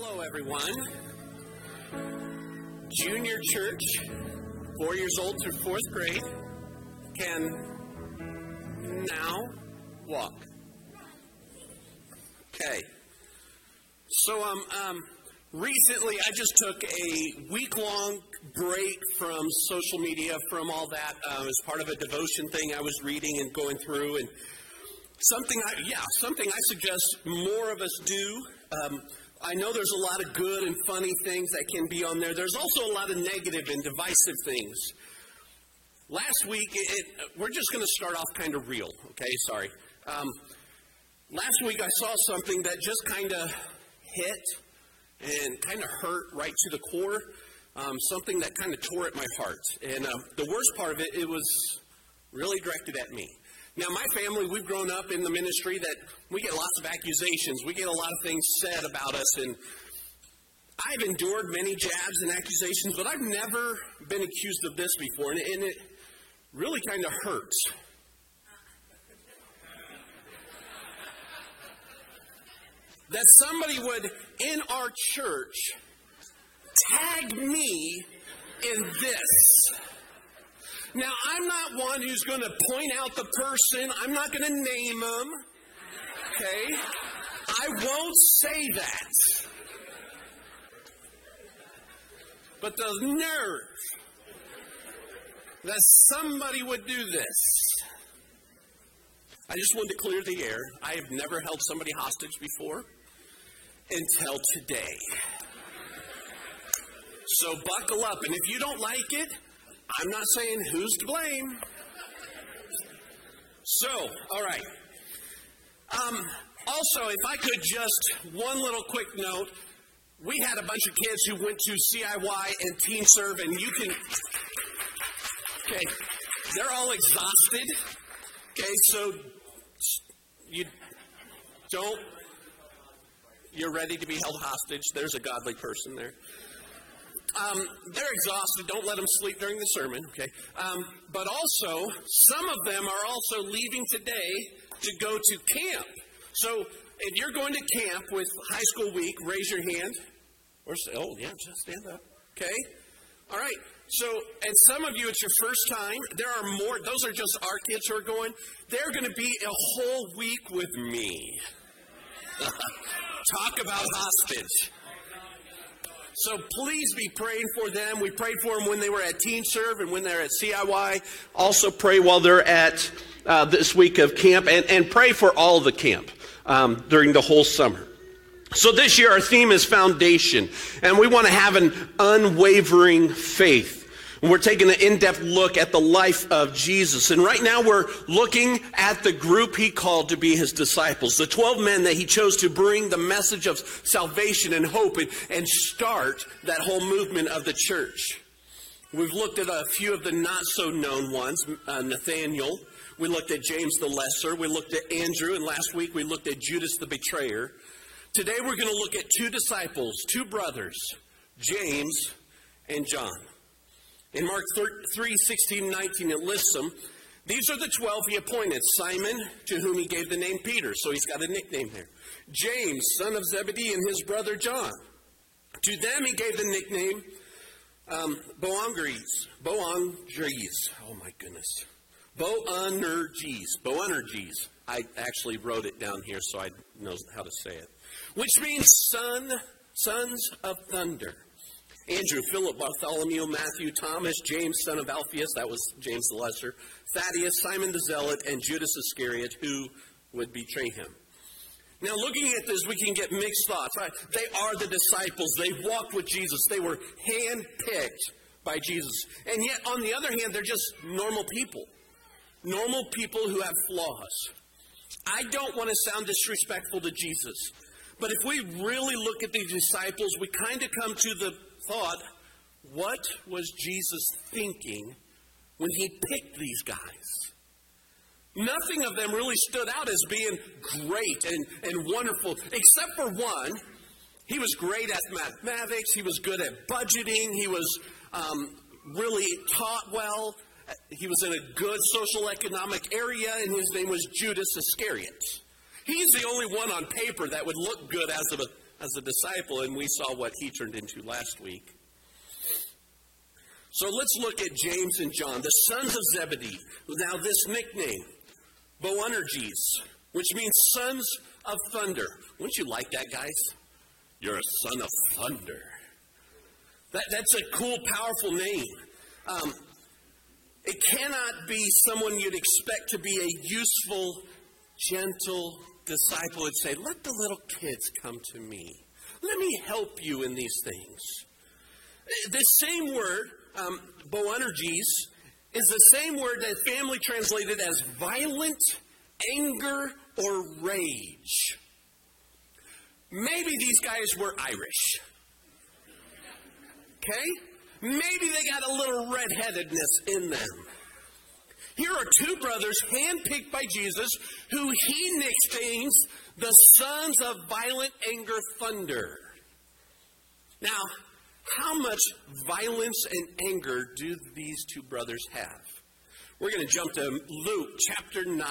Hello, everyone. Junior church, four years old through fourth grade, can now walk. Okay. So, um, um, recently I just took a week long break from social media, from all that, uh, as part of a devotion thing I was reading and going through. And something I, yeah, something I suggest more of us do. Um, I know there's a lot of good and funny things that can be on there. There's also a lot of negative and divisive things. Last week, it, it, we're just going to start off kind of real, okay? Sorry. Um, last week, I saw something that just kind of hit and kind of hurt right to the core. Um, something that kind of tore at my heart. And uh, the worst part of it, it was really directed at me. Now, my family, we've grown up in the ministry that we get lots of accusations. We get a lot of things said about us. And I've endured many jabs and accusations, but I've never been accused of this before. And, and it really kind of hurts. That somebody would, in our church, tag me in this. Now, I'm not one who's going to point out the person, I'm not going to name them. Okay? I won't say that. But the nerve that somebody would do this. I just wanted to clear the air. I have never held somebody hostage before until today. So buckle up. And if you don't like it, I'm not saying who's to blame. So, all right. Um, also, if I could just one little quick note. We had a bunch of kids who went to CIY and Teen Serve, and you can. Okay, they're all exhausted. Okay, so you don't. You're ready to be held hostage. There's a godly person there. Um, they're exhausted. Don't let them sleep during the sermon, okay? Um, but also, some of them are also leaving today to go to camp. So if you're going to camp with High School Week, raise your hand. Or say, oh, yeah, just stand up. Okay? All right. So, and some of you, it's your first time. There are more. Those are just our kids who are going. They're going to be a whole week with me. Talk about hostage. So please be praying for them. We prayed for them when they were at Teen Serve and when they're at CIY. Also pray while they're at uh, this week of camp and, and pray for all the camp um, during the whole summer. So this year our theme is foundation and we want to have an unwavering faith. We're taking an in-depth look at the life of Jesus. And right now we're looking at the group he called to be his disciples, the 12 men that he chose to bring the message of salvation and hope and, and start that whole movement of the church. We've looked at a few of the not so known ones, uh, Nathaniel. We looked at James the Lesser. We looked at Andrew. And last week we looked at Judas the Betrayer. Today we're going to look at two disciples, two brothers, James and John. In Mark 3 16, 19, it lists them. These are the 12 he appointed Simon, to whom he gave the name Peter, so he's got a nickname there. James, son of Zebedee, and his brother John. To them he gave the nickname um, Boanerges. Boanerges. Oh my goodness. Boanerges. Boanerges. I actually wrote it down here so I know how to say it. Which means son, sons of thunder. Andrew, Philip, Bartholomew, Matthew, Thomas, James, son of Alphaeus, that was James the Lesser, Thaddeus, Simon the Zealot, and Judas Iscariot, who would betray him. Now, looking at this, we can get mixed thoughts. Right? They are the disciples. They walked with Jesus. They were handpicked by Jesus. And yet, on the other hand, they're just normal people. Normal people who have flaws. I don't want to sound disrespectful to Jesus. But if we really look at these disciples, we kind of come to the thought, what was Jesus thinking when he picked these guys? Nothing of them really stood out as being great and, and wonderful, except for one. He was great at mathematics, he was good at budgeting, he was um, really taught well, he was in a good social economic area, and his name was Judas Iscariot. He's the only one on paper that would look good as a as a disciple, and we saw what he turned into last week. So let's look at James and John, the sons of Zebedee. Now, this nickname, Boanerges, which means sons of thunder. Wouldn't you like that, guys? You're a son of thunder. That, that's a cool, powerful name. Um, it cannot be someone you'd expect to be a useful, gentle disciple would say, Let the little kids come to me. Let me help you in these things. This same word, um, is the same word that family translated as violent anger or rage. Maybe these guys were Irish. Okay? Maybe they got a little redheadedness in them. Here are two brothers handpicked by Jesus who he nicknames the sons of violent anger thunder. Now, how much violence and anger do these two brothers have? We're going to jump to Luke chapter 9,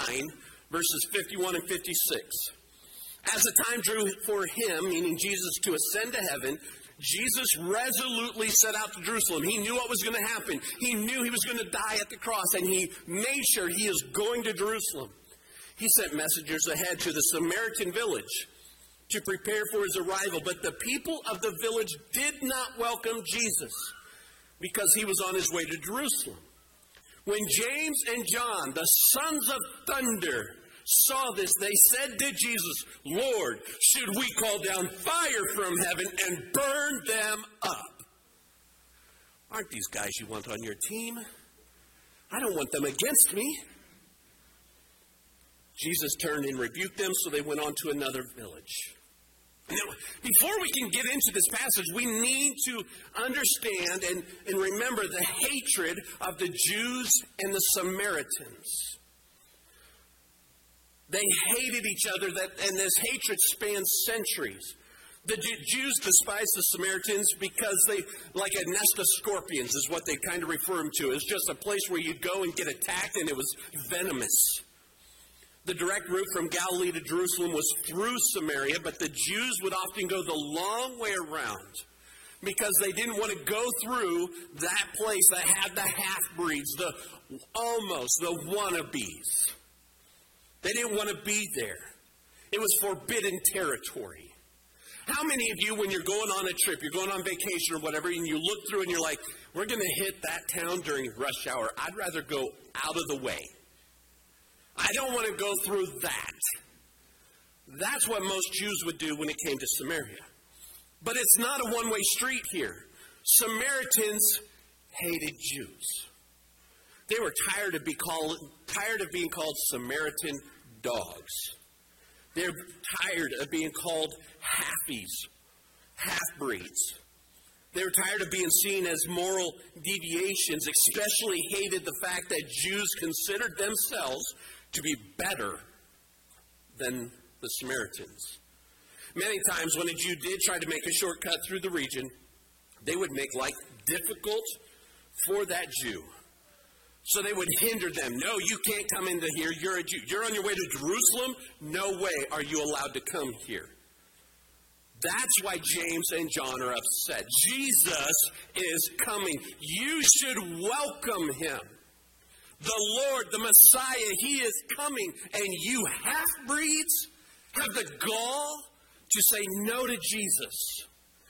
verses 51 and 56. As the time drew for him, meaning Jesus, to ascend to heaven, Jesus resolutely set out to Jerusalem. He knew what was going to happen. He knew he was going to die at the cross, and he made sure he is going to Jerusalem. He sent messengers ahead to the Samaritan village to prepare for his arrival, but the people of the village did not welcome Jesus because he was on his way to Jerusalem. When James and John, the sons of thunder, saw this, they said to Jesus, Lord, should we call down fire from heaven and burn them up? Aren't these guys you want on your team? I don't want them against me. Jesus turned and rebuked them, so they went on to another village. Now, before we can get into this passage, we need to understand and, and remember the hatred of the Jews and the Samaritans. They hated each other, that, and this hatred spans centuries. The Jews despised the Samaritans because they, like a nest of scorpions, is what they kind of refer them to. It's just a place where you'd go and get attacked, and it was venomous. The direct route from Galilee to Jerusalem was through Samaria, but the Jews would often go the long way around because they didn't want to go through that place that had the half breeds, the almost, the wannabes. They didn't want to be there. It was forbidden territory. How many of you, when you're going on a trip, you're going on vacation or whatever, and you look through and you're like, we're going to hit that town during rush hour. I'd rather go out of the way. I don't want to go through that. That's what most Jews would do when it came to Samaria. But it's not a one way street here. Samaritans hated Jews. They were tired of, be called, tired of being called Samaritan dogs. They're tired of being called halfies, half breeds. They were tired of being seen as moral deviations, especially hated the fact that Jews considered themselves to be better than the Samaritans. Many times, when a Jew did try to make a shortcut through the region, they would make life difficult for that Jew. So they would hinder them. No, you can't come into here. You're a Jew. You're on your way to Jerusalem. No way are you allowed to come here. That's why James and John are upset. Jesus is coming. You should welcome him. The Lord, the Messiah, he is coming. And you half breeds have the gall to say no to Jesus.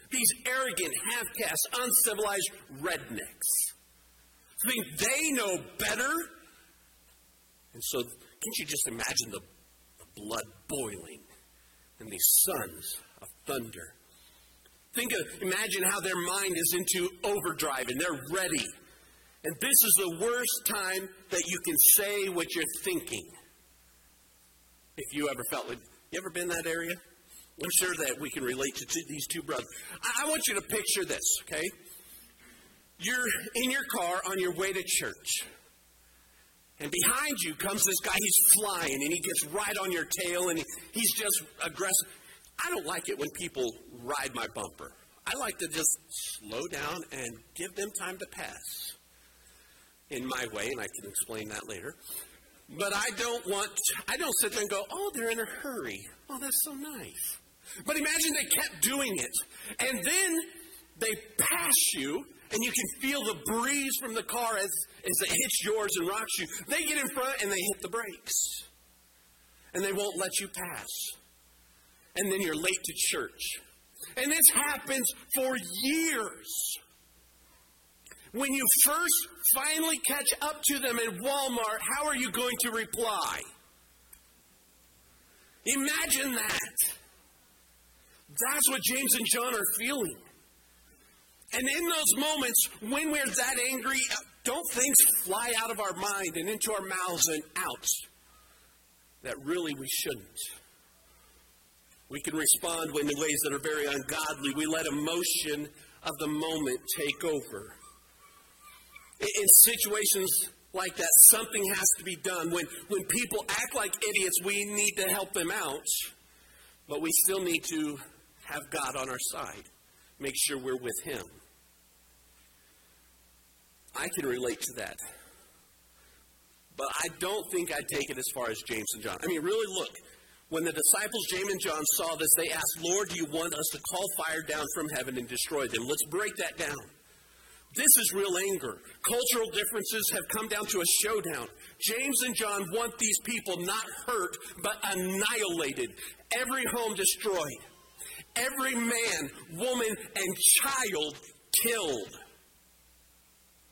These arrogant, half caste, uncivilized rednecks think they know better. And so, can't you just imagine the, the blood boiling in these sons of thunder? Think of, imagine how their mind is into overdrive and they're ready. And this is the worst time that you can say what you're thinking. If you ever felt like, you ever been that area? I'm sure that we can relate to these two brothers. I, I want you to picture this, okay? You're in your car on your way to church. And behind you comes this guy, he's flying, and he gets right on your tail, and he's just aggressive. I don't like it when people ride my bumper. I like to just slow down and give them time to pass in my way, and I can explain that later. But I don't want, I don't sit there and go, oh, they're in a hurry. Oh, that's so nice. But imagine they kept doing it. And then they pass you, and you can feel the breeze from the car as, as it hits yours and rocks you. They get in front and they hit the brakes. And they won't let you pass. And then you're late to church. And this happens for years. When you first finally catch up to them in Walmart, how are you going to reply? Imagine that. That's what James and John are feeling. And in those moments, when we're that angry, uh, don't things fly out of our mind and into our mouths and out that really we shouldn't. We can respond in ways that are very ungodly. We let emotion of the moment take over. In situations like that, something has to be done. When, when people act like idiots, we need to help them out, but we still need to have God on our side, make sure we're with Him. I can relate to that. But I don't think I'd take it as far as James and John. I mean, really look. When the disciples, James and John, saw this, they asked, Lord, do you want us to call fire down from heaven and destroy them? Let's break that down. This is real anger. Cultural differences have come down to a showdown. James and John want these people not hurt, but annihilated. Every home destroyed. Every man, woman, and child killed.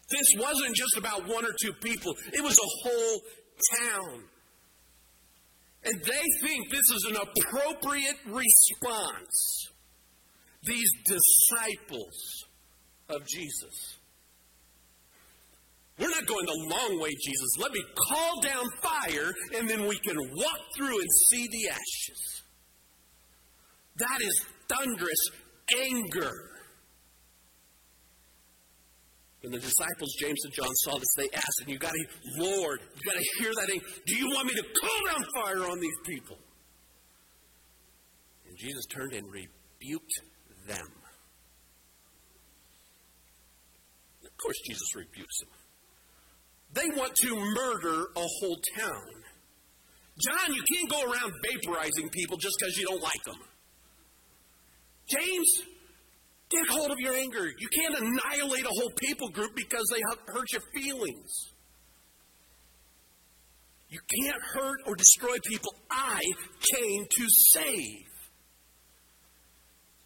This wasn't just about one or two people, it was a whole town. And they think this is an appropriate response. These disciples of Jesus. We're not going the long way, Jesus. Let me call down fire and then we can walk through and see the ashes. That is thunderous anger. When the disciples, James and John, saw this, they asked, and you got to, Lord, you got to hear that. Thing. Do you want me to call down fire on these people? And Jesus turned and rebuked them. Of course, Jesus rebukes them. They want to murder a whole town. John, you can't go around vaporizing people just because you don't like them. James, Get hold of your anger. You can't annihilate a whole people group because they hurt your feelings. You can't hurt or destroy people I came to save.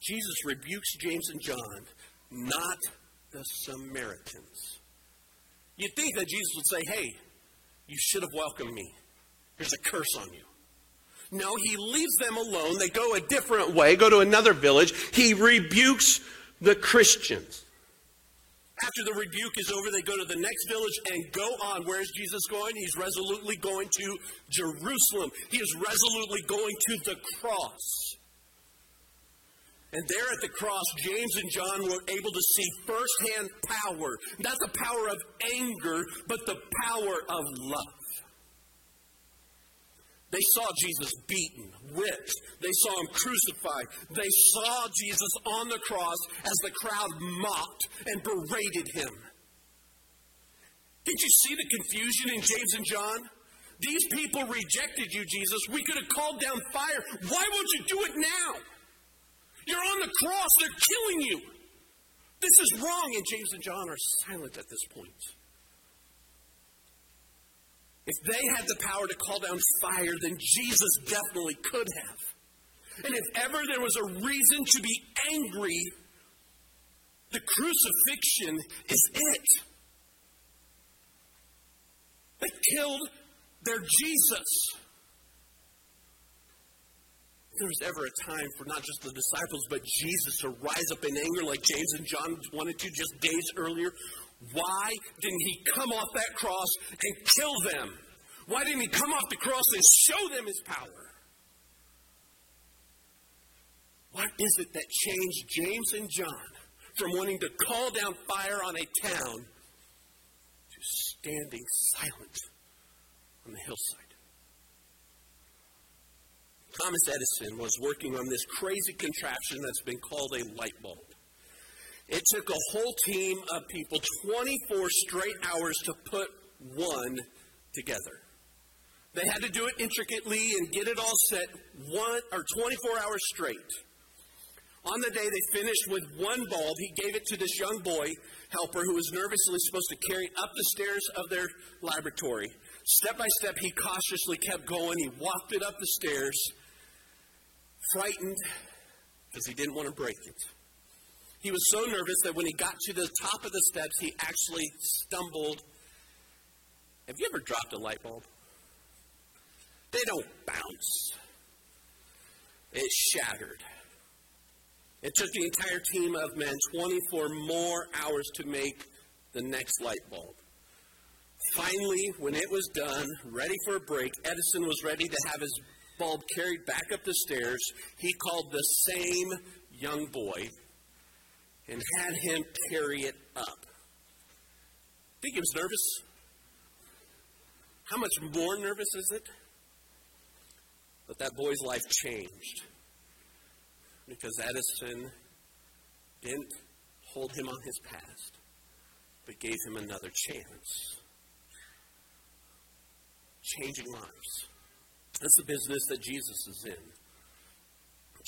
Jesus rebukes James and John, not the Samaritans. You'd think that Jesus would say, Hey, you should have welcomed me. There's a curse on you. No, he leaves them alone. They go a different way, go to another village. He rebukes the Christians. After the rebuke is over, they go to the next village and go on. Where is Jesus going? He's resolutely going to Jerusalem. He is resolutely going to the cross. And there at the cross, James and John were able to see firsthand power. Not the power of anger, but the power of love. They saw Jesus beaten, whipped. They saw him crucified. They saw Jesus on the cross as the crowd mocked and berated him. Did you see the confusion in James and John? These people rejected you, Jesus. We could have called down fire. Why won't you do it now? You're on the cross. They're killing you. This is wrong. And James and John are silent at this point. If they had the power to call down fire, then Jesus definitely could have. And if ever there was a reason to be angry, the crucifixion is it. They killed their Jesus. If there was ever a time for not just the disciples, but Jesus to rise up in anger like James and John wanted to just days earlier, why didn't he come off that cross and kill them? Why didn't he come off the cross and show them his power? What is it that changed James and John from wanting to call down fire on a town to standing silent on the hillside? Thomas Edison was working on this crazy contraption that's been called a light bulb. It took a whole team of people 24 straight hours to put one together. They had to do it intricately and get it all set one or 24 hours straight. On the day they finished with one bulb, he gave it to this young boy helper who was nervously supposed to carry it up the stairs of their laboratory. Step by step, he cautiously kept going. He walked it up the stairs, frightened because he didn't want to break it. He was so nervous that when he got to the top of the steps, he actually stumbled. Have you ever dropped a light bulb? They don't bounce. It shattered. It took the entire team of men 24 more hours to make the next light bulb. Finally, when it was done, ready for a break, Edison was ready to have his bulb carried back up the stairs. He called the same young boy and had him carry it up. Think he was nervous? How much more nervous is it? But that boy's life changed because Edison didn't hold him on his past, but gave him another chance. Changing lives. That's the business that Jesus is in.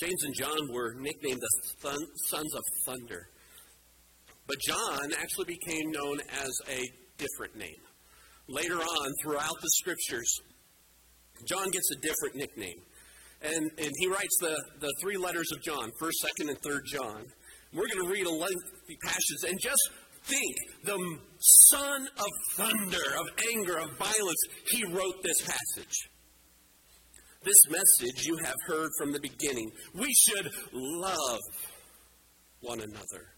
James and John were nicknamed the sons of thunder. But John actually became known as a different name. Later on, throughout the scriptures, John gets a different nickname. And, and he writes the, the three letters of John, 1st, 2nd, and 3rd John. We're going to read a lengthy passage and just think the son of thunder, of anger, of violence, he wrote this passage. This message you have heard from the beginning. We should love one another.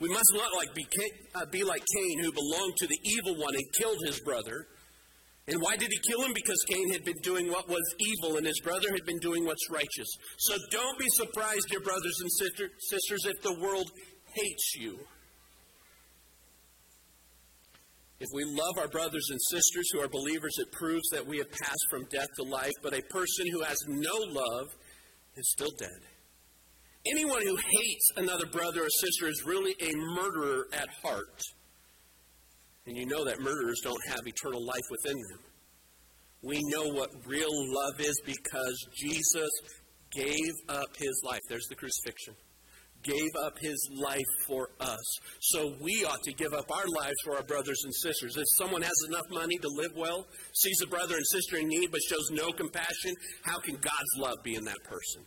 We must not like be, uh, be like Cain, who belonged to the evil one and killed his brother. And why did he kill him? Because Cain had been doing what was evil and his brother had been doing what's righteous. So don't be surprised, dear brothers and sister, sisters, if the world hates you. If we love our brothers and sisters who are believers, it proves that we have passed from death to life. But a person who has no love is still dead. Anyone who hates another brother or sister is really a murderer at heart. And you know that murderers don't have eternal life within them. We know what real love is because Jesus gave up his life. There's the crucifixion. Gave up his life for us. So we ought to give up our lives for our brothers and sisters. If someone has enough money to live well, sees a brother and sister in need, but shows no compassion, how can God's love be in that person?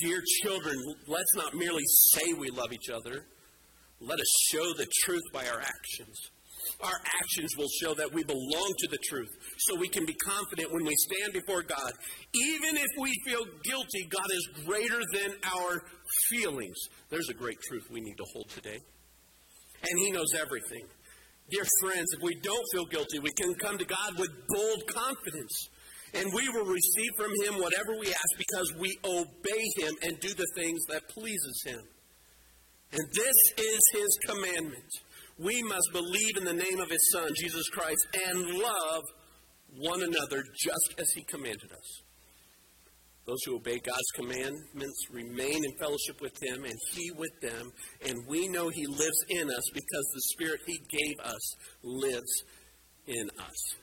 Dear children, let's not merely say we love each other. Let us show the truth by our actions our actions will show that we belong to the truth. So we can be confident when we stand before God. Even if we feel guilty, God is greater than our feelings. There's a great truth we need to hold today. And He knows everything. Dear friends, if we don't feel guilty, we can come to God with bold confidence. And we will receive from Him whatever we ask because we obey Him and do the things that pleases Him. And this is His commandment we must believe in the name of his Son, Jesus Christ, and love one another just as he commanded us. Those who obey God's commandments remain in fellowship with him and he with them, and we know he lives in us because the Spirit he gave us lives in us.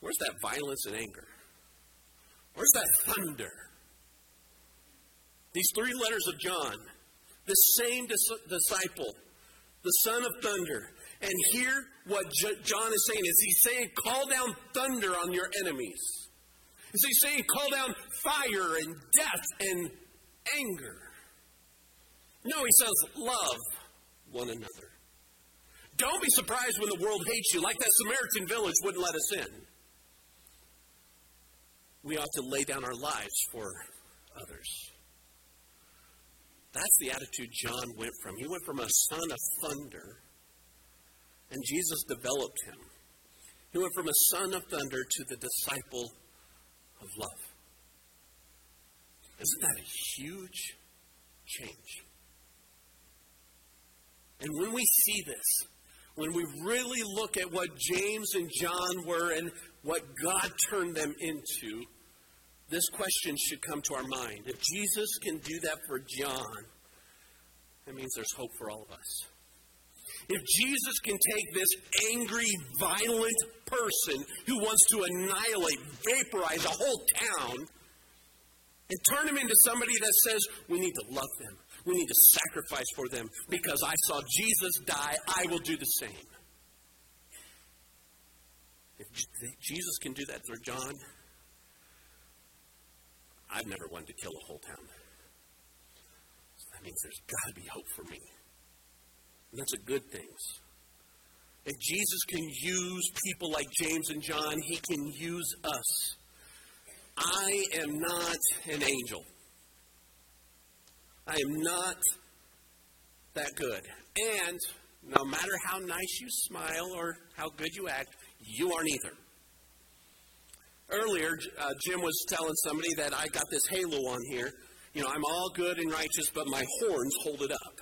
Where's that violence and anger? Where's that thunder? These three letters of John, the same dis- disciple the son of thunder. And here, what John is saying is he's saying, call down thunder on your enemies. Is he saying, call down fire and death and anger? No, he says, love one another. Don't be surprised when the world hates you, like that Samaritan village wouldn't let us in. We ought to lay down our lives for others. That's the attitude John went from. He went from a son of thunder, and Jesus developed him. He went from a son of thunder to the disciple of love. Isn't that a huge change? And when we see this, when we really look at what James and John were and what God turned them into, this question should come to our mind. If Jesus can do that for John, that means there's hope for all of us. If Jesus can take this angry, violent person who wants to annihilate, vaporize a whole town, and turn him into somebody that says, we need to love them, we need to sacrifice for them, because I saw Jesus die, I will do the same. If Jesus can do that through John, I've never wanted to kill a whole town. So That means there's got to be hope for me. And that's a good thing. If Jesus can use people like James and John, he can use us. I am not an angel. I am not that good. And no matter how nice you smile or how good you act, you aren't either. Earlier, uh, Jim was telling somebody that I got this halo on here. You know, I'm all good and righteous, but my horns hold it up.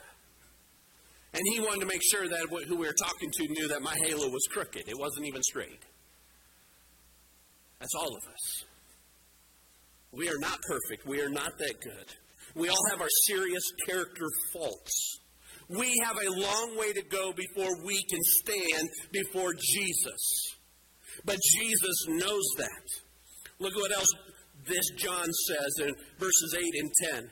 And he wanted to make sure that who we were talking to knew that my halo was crooked. It wasn't even straight. That's all of us. We are not perfect. We are not that good. We all have our serious character faults. We have a long way to go before we can stand before Jesus. But Jesus knows that. Look at what else this John says in verses 8 and 10.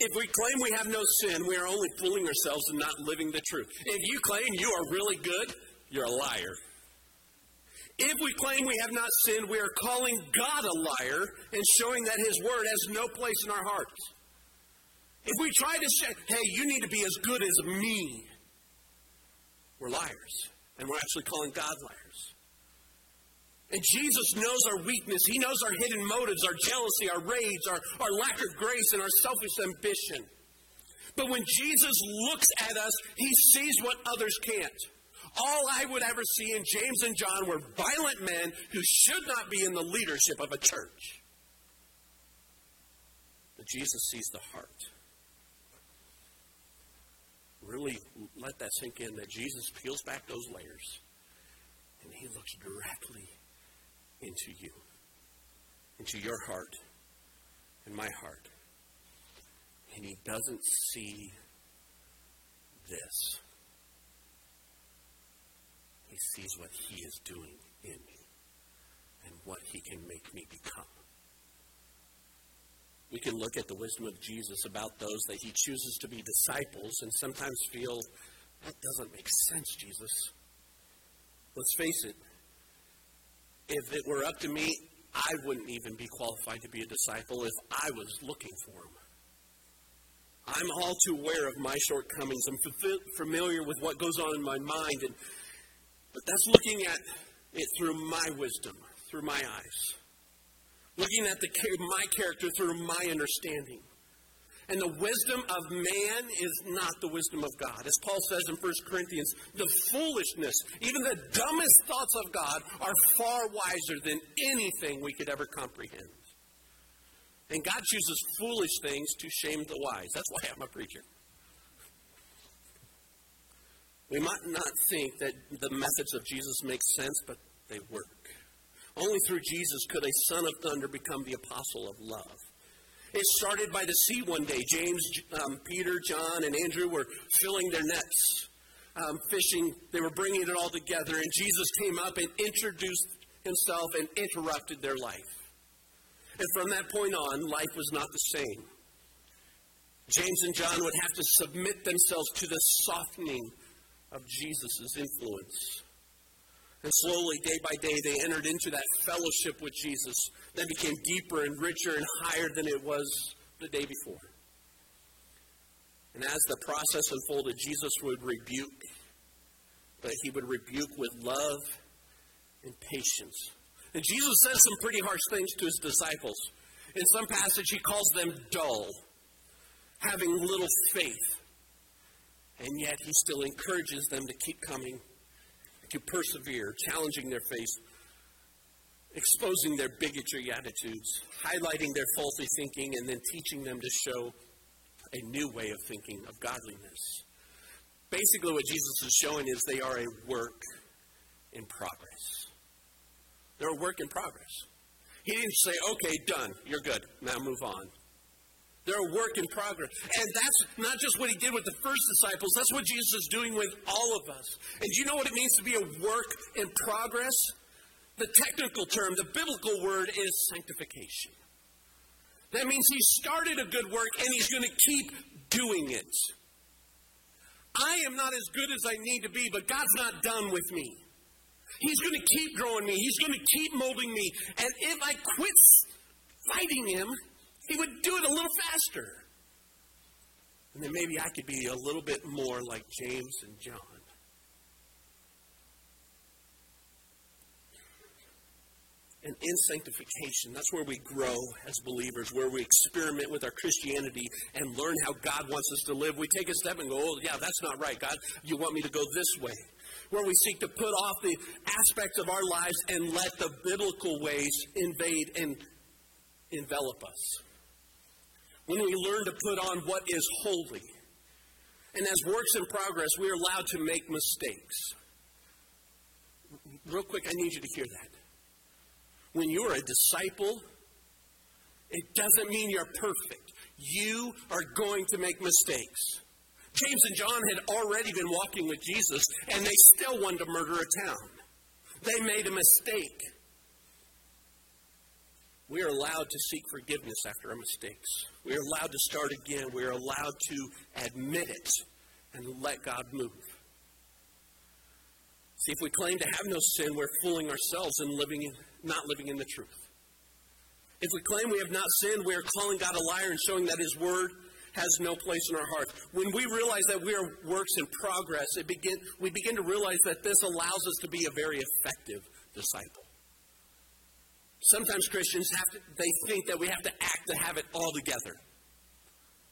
If we claim we have no sin, we are only fooling ourselves and not living the truth. If you claim you are really good, you're a liar. If we claim we have not sinned, we are calling God a liar and showing that His word has no place in our hearts. If we try to say, hey, you need to be as good as me, we're liars. And we're actually calling God liars. And Jesus knows our weakness. He knows our hidden motives, our jealousy, our rage, our, our lack of grace, and our selfish ambition. But when Jesus looks at us, he sees what others can't. All I would ever see in James and John were violent men who should not be in the leadership of a church. But Jesus sees the heart. Really let that sink in that Jesus peels back those layers and he looks directly into you, into your heart and my heart. And he doesn't see this. He sees what he is doing in me and what he can make me become. We can look at the wisdom of Jesus about those that he chooses to be disciples and sometimes feel, that doesn't make sense, Jesus. Let's face it, if it were up to me, I wouldn't even be qualified to be a disciple if I was looking for him. I'm all too aware of my shortcomings. I'm familiar with what goes on in my mind, and, but that's looking at it through my wisdom, through my eyes, looking at the, my character through my understanding. And the wisdom of man is not the wisdom of God. As Paul says in 1 Corinthians, the foolishness, even the dumbest thoughts of God, are far wiser than anything we could ever comprehend. And God chooses foolish things to shame the wise. That's why I'm a preacher. We might not think that the methods of Jesus make sense, but they work. Only through Jesus could a son of thunder become the apostle of love. It started by the sea one day. James, um, Peter, John, and Andrew were filling their nets, um, fishing. They were bringing it all together, and Jesus came up and introduced himself and interrupted their life. And from that point on, life was not the same. James and John would have to submit themselves to the softening of Jesus' influence. And slowly, day by day, they entered into that fellowship with Jesus that became deeper and richer and higher than it was the day before. And as the process unfolded, Jesus would rebuke, but he would rebuke with love and patience. And Jesus says some pretty harsh things to his disciples. In some passage, he calls them dull, having little faith. And yet, he still encourages them to keep coming to persevere, challenging their faith, exposing their bigotry attitudes, highlighting their faulty thinking, and then teaching them to show a new way of thinking of godliness. Basically, what Jesus is showing is they are a work in progress. They're a work in progress. He didn't say, okay, done, you're good, now move on. They're a work in progress. And that's not just what he did with the first disciples, that's what Jesus is doing with all of us. And do you know what it means to be a work in progress? The technical term, the biblical word is sanctification. That means he started a good work and he's going to keep doing it. I am not as good as I need to be, but God's not done with me. He's going to keep growing me. He's going to keep molding me. And if I quit fighting him, he would do it a little faster. And then maybe I could be a little bit more like James and John. And in sanctification, that's where we grow as believers, where we experiment with our Christianity and learn how God wants us to live. We take a step and go, oh, yeah, that's not right. God, you want me to go this way. Where we seek to put off the aspects of our lives and let the biblical ways invade and envelop us. When we learn to put on what is holy. And as works in progress, we are allowed to make mistakes. Real quick, I need you to hear that. When you're a disciple, it doesn't mean you're perfect. You are going to make mistakes. James and John had already been walking with Jesus, and they still wanted to murder a town. They made a mistake. We are allowed to seek forgiveness after our mistakes. We are allowed to start again. We are allowed to admit it and let God move. See, if we claim to have no sin, we're fooling ourselves and living in, not living in the truth. If we claim we have not sinned, we are calling God a liar and showing that His Word has no place in our hearts. When we realize that we are works in progress, it begin, we begin to realize that this allows us to be a very effective disciple. Sometimes Christians have to, they think that we have to act to have it all together.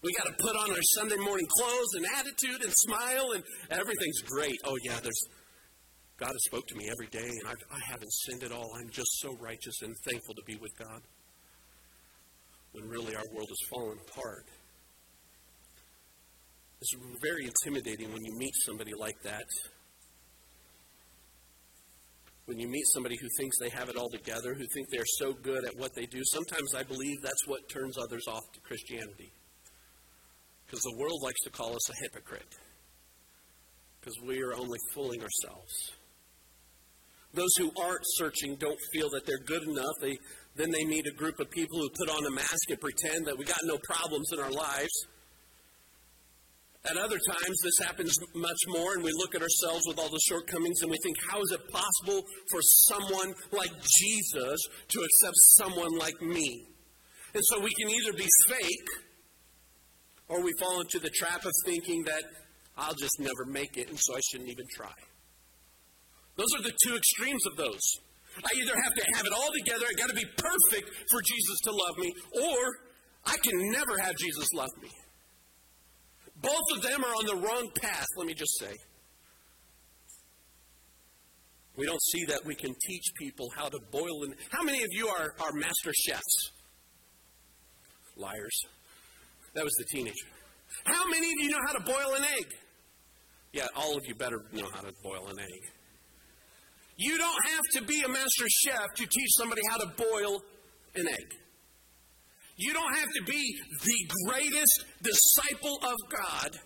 We got to put on our Sunday morning clothes and attitude and smile and everything's great. Oh yeah, there's God has spoke to me every day and I've, I haven't sinned at all. I'm just so righteous and thankful to be with God. When really our world is fallen apart. It's very intimidating when you meet somebody like that when you meet somebody who thinks they have it all together, who think they're so good at what they do, sometimes I believe that's what turns others off to Christianity. Because the world likes to call us a hypocrite. Because we are only fooling ourselves. Those who aren't searching don't feel that they're good enough. They, then they meet a group of people who put on a mask and pretend that we got no problems in our lives. At other times, this happens much more, and we look at ourselves with all the shortcomings and we think, how is it possible for someone like Jesus to accept someone like me? And so we can either be fake or we fall into the trap of thinking that I'll just never make it, and so I shouldn't even try. Those are the two extremes of those. I either have to have it all together, I got to be perfect for Jesus to love me, or I can never have Jesus love me. Both of them are on the wrong path, let me just say. We don't see that we can teach people how to boil and how many of you are, are master chefs? Liars. That was the teenager. How many of you know how to boil an egg? Yeah, all of you better know how to boil an egg. You don't have to be a master chef to teach somebody how to boil an egg. You don't have to be the greatest disciple of God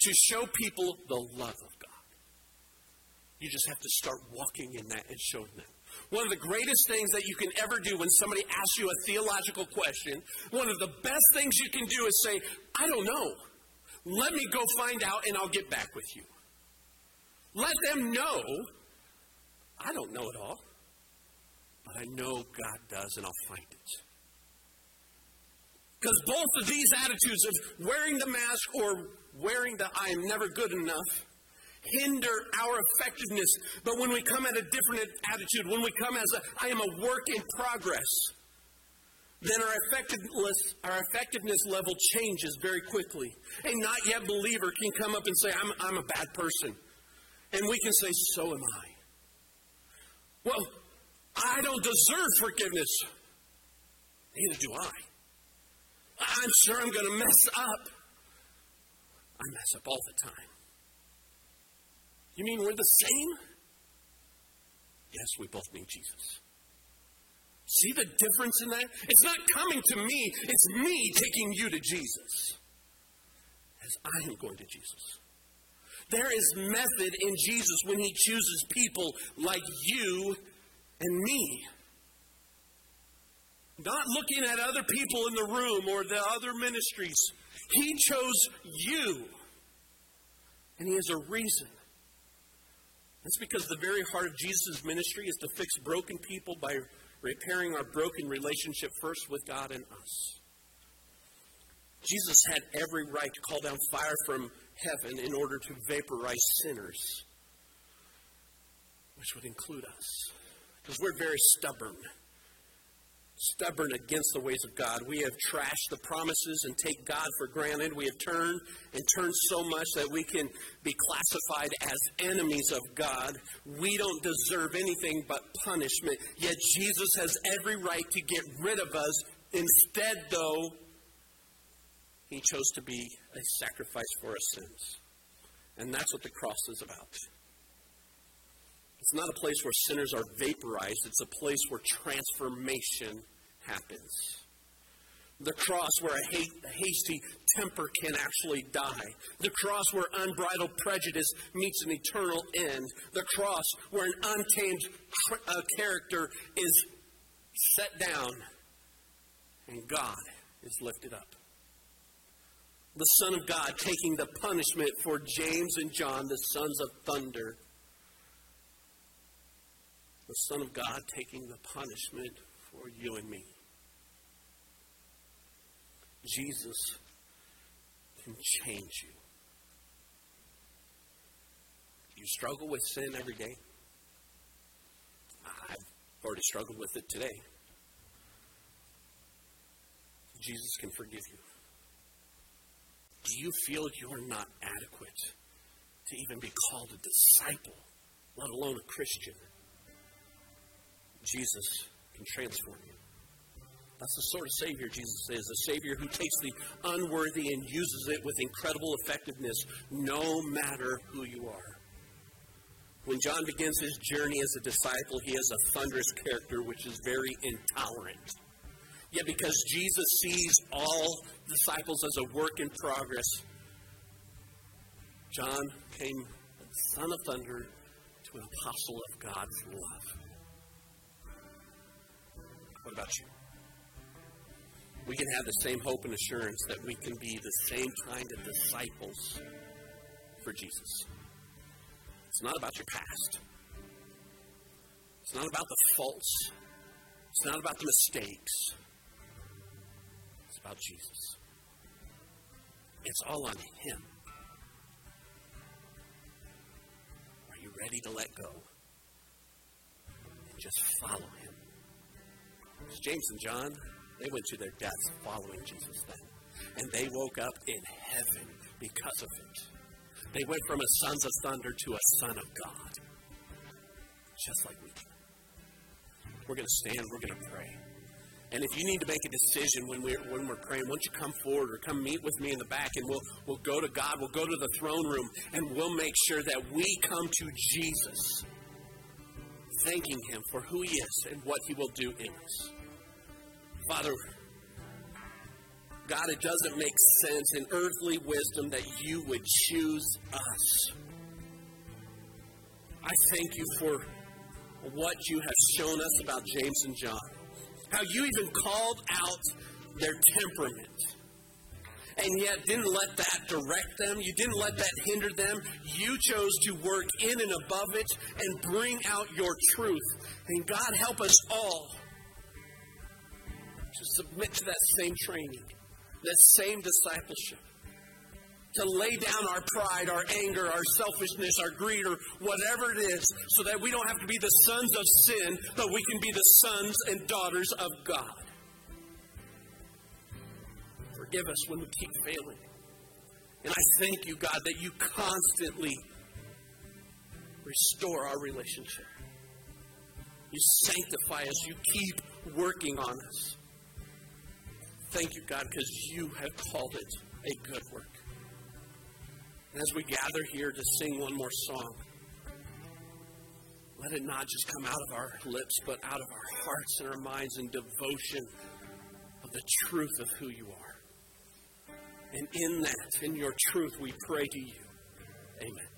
to show people the love of God. You just have to start walking in that and showing them. One of the greatest things that you can ever do when somebody asks you a theological question, one of the best things you can do is say, I don't know. Let me go find out and I'll get back with you. Let them know I don't know it all, but I know God does and I'll find it. Because both of these attitudes of wearing the mask or wearing the I am never good enough hinder our effectiveness. But when we come at a different attitude, when we come as a I am a work in progress, then our effectiveness, our effectiveness level changes very quickly. A not yet believer can come up and say, I'm, I'm a bad person. And we can say, So am I. Well, I don't deserve forgiveness. Neither do I. I'm sure I'm going to mess up. I mess up all the time. You mean we're the same? Yes, we both need Jesus. See the difference in that? It's not coming to me, it's me taking you to Jesus. As I am going to Jesus. There is method in Jesus when he chooses people like you and me. Not looking at other people in the room or the other ministries. He chose you. And he has a reason. That's because the very heart of Jesus' ministry is to fix broken people by repairing our broken relationship first with God and us. Jesus had every right to call down fire from heaven in order to vaporize sinners, which would include us, because we're very stubborn stubborn against the ways of God. We have trashed the promises and take God for granted. We have turned and turned so much that we can be classified as enemies of God. We don't deserve anything but punishment. Yet Jesus has every right to get rid of us. Instead, though, he chose to be a sacrifice for our sins. And that's what the cross is about. It's not a place where sinners are vaporized, it's a place where transformation happens. The cross where a, hasty temper can actually die. The cross where unbridled prejudice meets an eternal end. The cross where an untamed uh, character is set down and God is lifted up. The Son of God taking the punishment for James and John, the sons of thunder. The Son of God taking the punishment for you and me. Jesus can change you. You struggle with sin every day. I've already struggled with it today. Jesus can forgive you. Do you feel you're not adequate to even be called a disciple, let alone a Christian? Jesus can transform you. That's the sort of Savior Jesus is a Savior who takes the unworthy and uses it with incredible effectiveness, no matter who you are. When John begins his journey as a disciple, he has a thunderous character which is very intolerant. Yet, because Jesus sees all disciples as a work in progress, John came son of thunder to an apostle of God's love. What about you? we can have the same hope and assurance that we can be the same kind of disciples for Jesus. It's not about your past. It's not about the faults. It's not about the mistakes. About Jesus. It's all on Him. Are you ready to let go? And just follow Him. It's James and John. They went to their deaths following Jesus then. And they woke up in heaven because of it. They went from a sons of thunder to a son of God. Just like we do. We're going to stand, we're going to pray. And if you need to make a decision when we're, when we're praying, why don't you come forward or come meet with me in the back and we'll, we'll go to God, we'll go to the throne room, and we'll make sure that we come to Jesus, thanking Him for who He is and what He will do in us. Father, God, it doesn't make sense in earthly wisdom that you would choose us. I thank you for what you have shown us about James and John. How you even called out their temperament. And yet didn't let that direct them. You didn't let that hinder them. You chose to work in and above it and bring out your truth. And God, help us all to submit to that same training, that same discipleship, to lay down our pride, our anger, our selfishness, our greed, or whatever it is, so that we don't have to be the sons of sin, but we can be the sons and daughters of God. Forgive us when we keep failing. And I thank you, God, that you constantly restore our relationship. You sanctify us. You keep working on us. Thank you, God, because you have called it a good work. And as we gather here to sing one more song, Let it not just come out of our lips, but out of our hearts and our minds in devotion of the truth of who you are. And in that, in your truth, we pray to you. Amen.